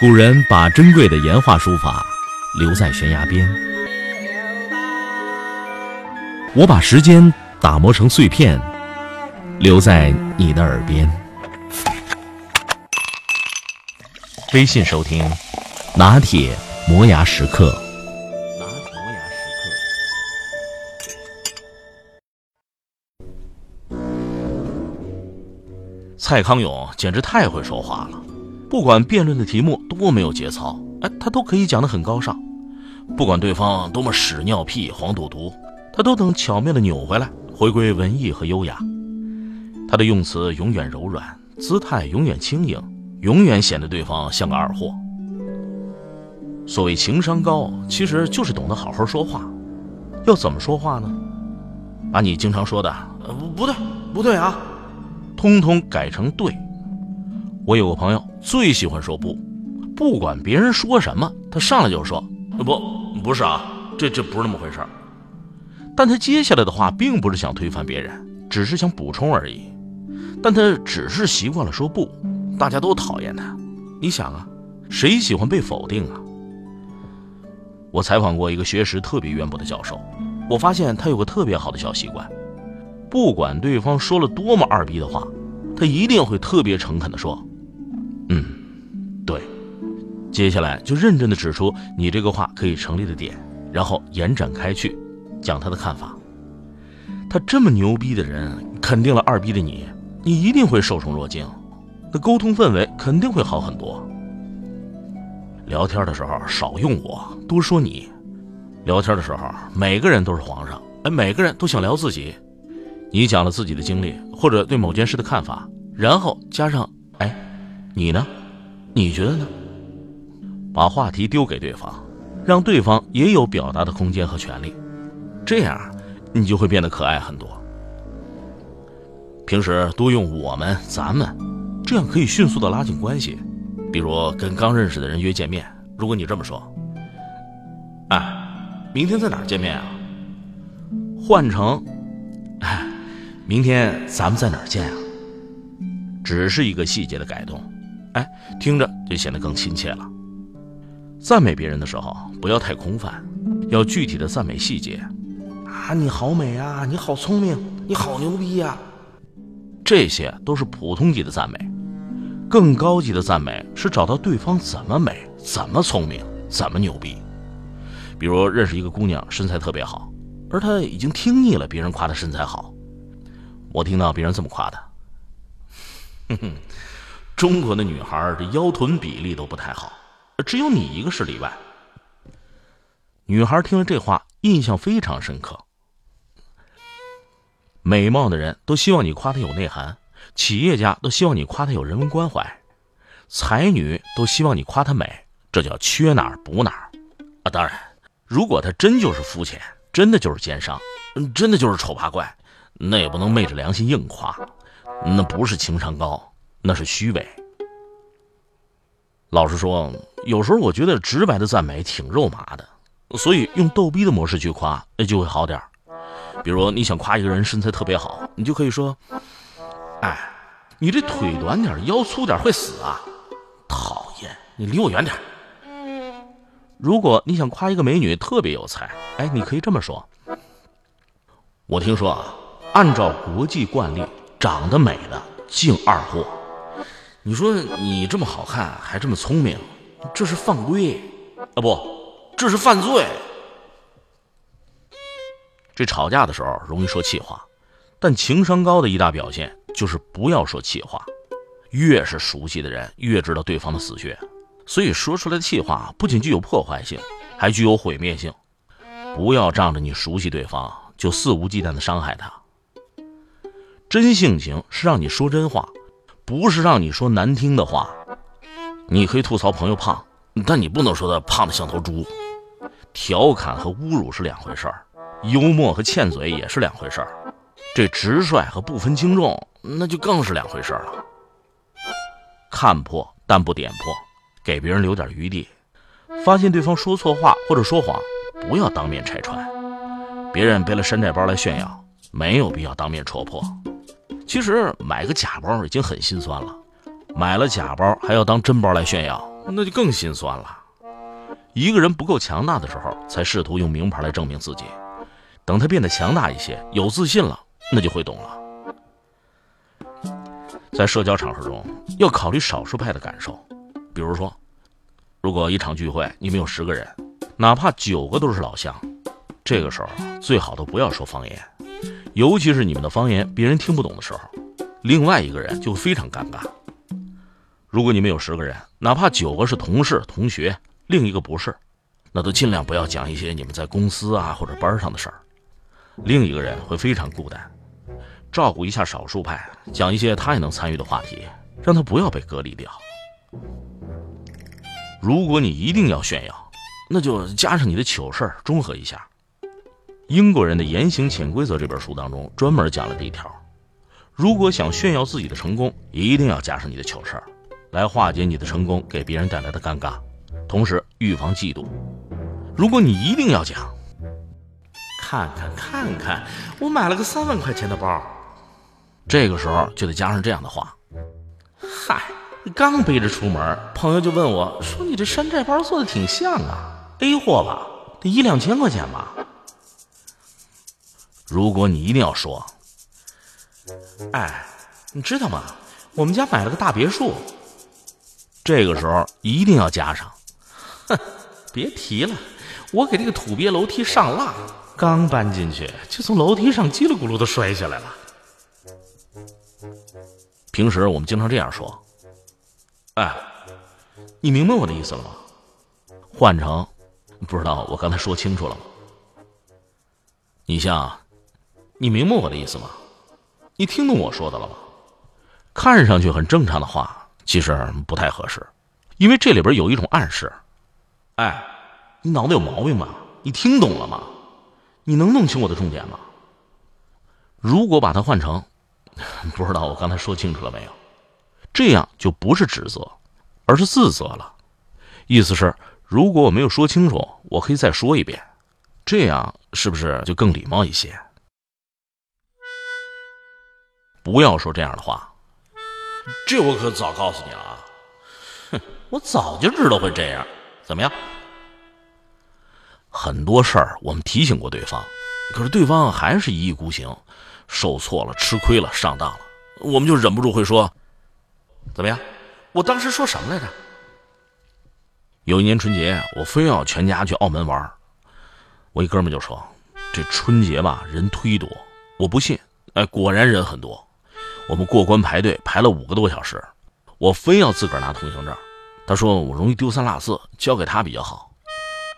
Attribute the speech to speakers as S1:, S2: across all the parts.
S1: 古人把珍贵的岩画书法留在悬崖边，我把时间打磨成碎片，留在你的耳边。微信收听，拿铁磨牙时刻。拿铁磨牙时刻。蔡康永简直太会说话了。不管辩论的题目多没有节操，哎，他都可以讲得很高尚。不管对方多么屎尿屁、黄赌毒，他都能巧妙地扭回来，回归文艺和优雅。他的用词永远柔软，姿态永远轻盈，永远显得对方像个二货。所谓情商高，其实就是懂得好好说话。要怎么说话呢？把你经常说的“呃，不对，不对啊”，通通改成“对”。我有个朋友最喜欢说不，不管别人说什么，他上来就说不，不是啊，这这不是那么回事儿。但他接下来的话并不是想推翻别人，只是想补充而已。但他只是习惯了说不，大家都讨厌他。你想啊，谁喜欢被否定啊？我采访过一个学识特别渊博的教授，我发现他有个特别好的小习惯，不管对方说了多么二逼的话，他一定会特别诚恳地说。接下来就认真的指出你这个话可以成立的点，然后延展开去，讲他的看法。他这么牛逼的人，肯定了二逼的你，你一定会受宠若惊，那沟通氛围肯定会好很多。聊天的时候少用我，多说你。聊天的时候，每个人都是皇上，哎，每个人都想聊自己。你讲了自己的经历或者对某件事的看法，然后加上哎。你呢？你觉得呢？把话题丢给对方，让对方也有表达的空间和权利，这样你就会变得可爱很多。平时多用我们、咱们，这样可以迅速的拉近关系。比如跟刚认识的人约见面，如果你这么说：“哎，明天在哪儿见面啊？”换成：“哎，明天咱们在哪儿见啊？”只是一个细节的改动。哎，听着就显得更亲切了。赞美别人的时候不要太空泛，要具体的赞美细节。啊，你好美啊，你好聪明，你好牛逼呀！这些都是普通级的赞美。更高级的赞美是找到对方怎么美、怎么聪明、怎么牛逼。比如认识一个姑娘，身材特别好，而她已经听腻了别人夸她身材好。我听到别人这么夸她，哼哼。中国的女孩这腰臀比例都不太好，只有你一个是例外。女孩听了这话，印象非常深刻。美貌的人都希望你夸她有内涵，企业家都希望你夸她有人文关怀，才女都希望你夸她美，这叫缺哪儿补哪儿啊！当然，如果她真就是肤浅，真的就是奸商，真的就是丑八怪，那也不能昧着良心硬夸，那不是情商高。那是虚伪。老实说，有时候我觉得直白的赞美挺肉麻的，所以用逗逼的模式去夸，那就会好点比如你想夸一个人身材特别好，你就可以说：“哎，你这腿短点，腰粗点会死啊！”讨厌，你离我远点。如果你想夸一个美女特别有才，哎，你可以这么说：“我听说啊，按照国际惯例，长得美的敬二货。”你说你这么好看，还这么聪明，这是犯规啊？不，这是犯罪。这吵架的时候容易说气话，但情商高的一大表现就是不要说气话。越是熟悉的人，越知道对方的死穴，所以说出来的气话不仅具有破坏性，还具有毁灭性。不要仗着你熟悉对方就肆无忌惮的伤害他。真性情是让你说真话。不是让你说难听的话，你可以吐槽朋友胖，但你不能说他胖的像头猪。调侃和侮辱是两回事儿，幽默和欠嘴也是两回事儿。这直率和不分轻重，那就更是两回事儿了。看破但不点破，给别人留点余地。发现对方说错话或者说谎，不要当面拆穿。别人背了山寨包来炫耀，没有必要当面戳破。其实买个假包已经很心酸了，买了假包还要当真包来炫耀，那就更心酸了。一个人不够强大的时候，才试图用名牌来证明自己；等他变得强大一些，有自信了，那就会懂了。在社交场合中，要考虑少数派的感受。比如说，如果一场聚会你们有十个人，哪怕九个都是老乡，这个时候最好都不要说方言，尤其是你们的方言别人听不懂的时候，另外一个人就非常尴尬。如果你们有十个人，哪怕九个是同事、同学，另一个不是，那都尽量不要讲一些你们在公司啊或者班上的事儿，另一个人会非常孤单。照顾一下少数派，讲一些他也能参与的话题，让他不要被隔离掉。如果你一定要炫耀，那就加上你的糗事儿，中和一下。英国人的言行潜规则这本书当中专门讲了这一条：如果想炫耀自己的成功，一定要加上你的糗事儿，来化解你的成功给别人带来的尴尬，同时预防嫉妒。如果你一定要讲，看看看看，我买了个三万块钱的包。这个时候就得加上这样的话：“嗨，刚背着出门，朋友就问我说：‘你这山寨包做的挺像啊，A 货吧？得一两千块钱吧？’如果你一定要说，哎，你知道吗？我们家买了个大别墅。这个时候一定要加上，哼，别提了，我给这个土鳖楼梯上蜡，刚搬进去就从楼梯上叽里咕噜的摔下来了。”平时我们经常这样说：“哎，你明白我的意思了吗？”换成，不知道我刚才说清楚了吗？你像，你明白我的意思吗？你听懂我说的了吗？看上去很正常的话，其实不太合适，因为这里边有一种暗示。哎，你脑子有毛病吗？你听懂了吗？你能弄清我的重点吗？如果把它换成…… 不知道我刚才说清楚了没有？这样就不是指责，而是自责了。意思是，如果我没有说清楚，我可以再说一遍，这样是不是就更礼貌一些？不要说这样的话，这我可早告诉你了啊！哼，我早就知道会这样。怎么样？很多事儿我们提醒过对方，可是对方还是一意孤行。受挫了，吃亏了，上当了，我们就忍不住会说：“怎么样？我当时说什么来着？”有一年春节，我非要全家去澳门玩，我一哥们就说：“这春节吧，人忒多。”我不信，哎，果然人很多。我们过关排队排了五个多小时，我非要自个儿拿通行证。他说我容易丢三落四，交给他比较好。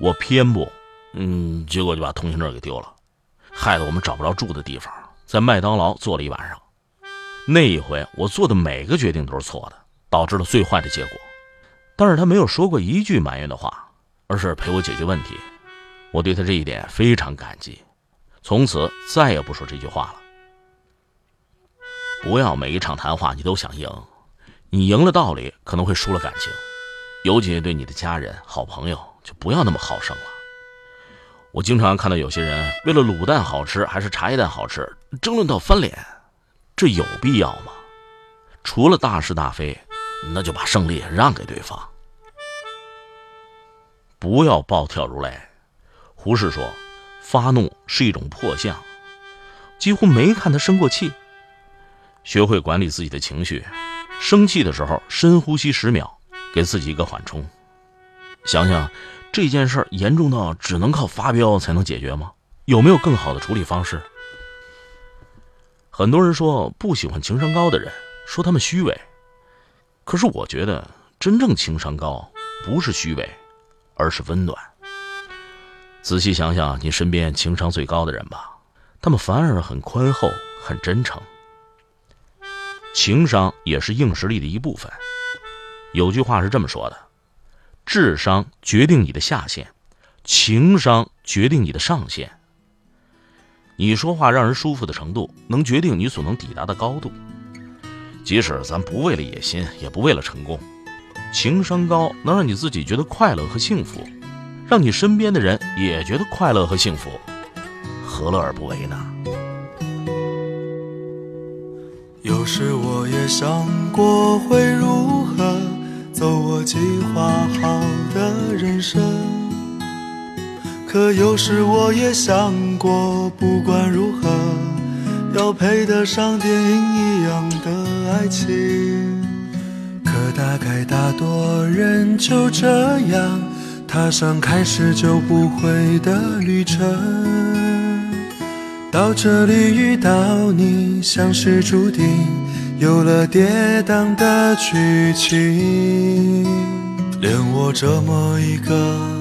S1: 我偏不，嗯，结果就把通行证给丢了，害得我们找不着住的地方。在麦当劳坐了一晚上，那一回我做的每个决定都是错的，导致了最坏的结果。但是他没有说过一句埋怨的话，而是陪我解决问题。我对他这一点非常感激，从此再也不说这句话了。不要每一场谈话你都想赢，你赢了道理，可能会输了感情，尤其对你的家人、好朋友，就不要那么好胜了。我经常看到有些人为了卤蛋好吃还是茶叶蛋好吃争论到翻脸，这有必要吗？除了大是大非，那就把胜利让给对方。不要暴跳如雷。胡适说：“发怒是一种破相。”几乎没看他生过气。学会管理自己的情绪，生气的时候深呼吸十秒，给自己一个缓冲。想想。这件事儿严重到只能靠发飙才能解决吗？有没有更好的处理方式？很多人说不喜欢情商高的人，说他们虚伪。可是我觉得真正情商高不是虚伪，而是温暖。仔细想想你身边情商最高的人吧，他们反而很宽厚、很真诚。情商也是硬实力的一部分。有句话是这么说的。智商决定你的下限，情商决定你的上限。你说话让人舒服的程度，能决定你所能抵达的高度。即使咱不为了野心，也不为了成功，情商高能让你自己觉得快乐和幸福，让你身边的人也觉得快乐和幸福，何乐而不为呢？
S2: 有时我也想过会如何。走我计划好的人生。可有时我也想过，不管如何，要配得上电影一样的爱情。可大概大多人就这样踏上开始就不会的旅程。到这里遇到你，像是注定，有了跌宕的剧情。连我这么一个。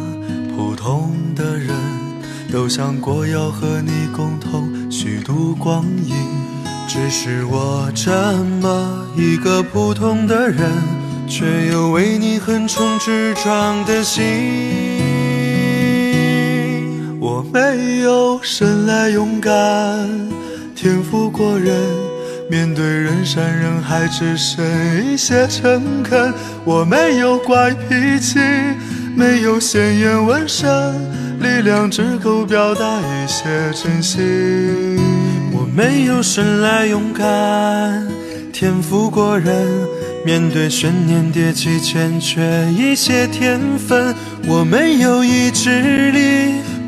S2: 普通的人都想过要和你共同虚度光阴，只是我这么一个普通的人，却有为你横冲直撞的心。我没有生来勇敢，天赋过人，面对人山人海只剩一些诚恳。我没有怪脾气。没有鲜艳纹身，力量只够表达一些真心。我没有生来勇敢，天赋过人，面对悬念迭起欠缺一些天分。我没有意志力，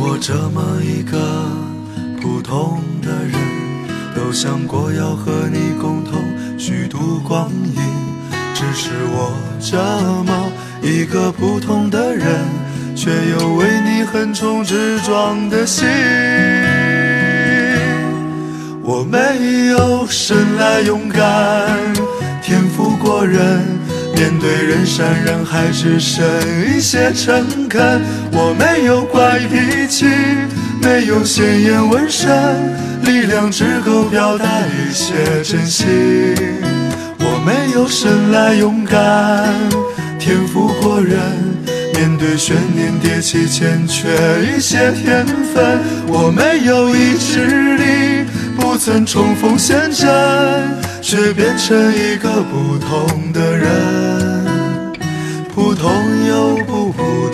S2: 我这么一个普通的人，都想过要和你共同虚度光阴。只是我这么一个普通的人，却有为你横冲直撞的心。我没有生来勇敢，天赋过人。面对人山人海，只剩一些诚恳。我没有怪脾气，没有鲜艳纹身，力量只够表达一些真心。我没有生来勇敢，天赋过人。面对悬念迭起，欠缺一些天分。我没有意志力，不曾冲锋陷阵。却变成一个不同的人，总有不孤单。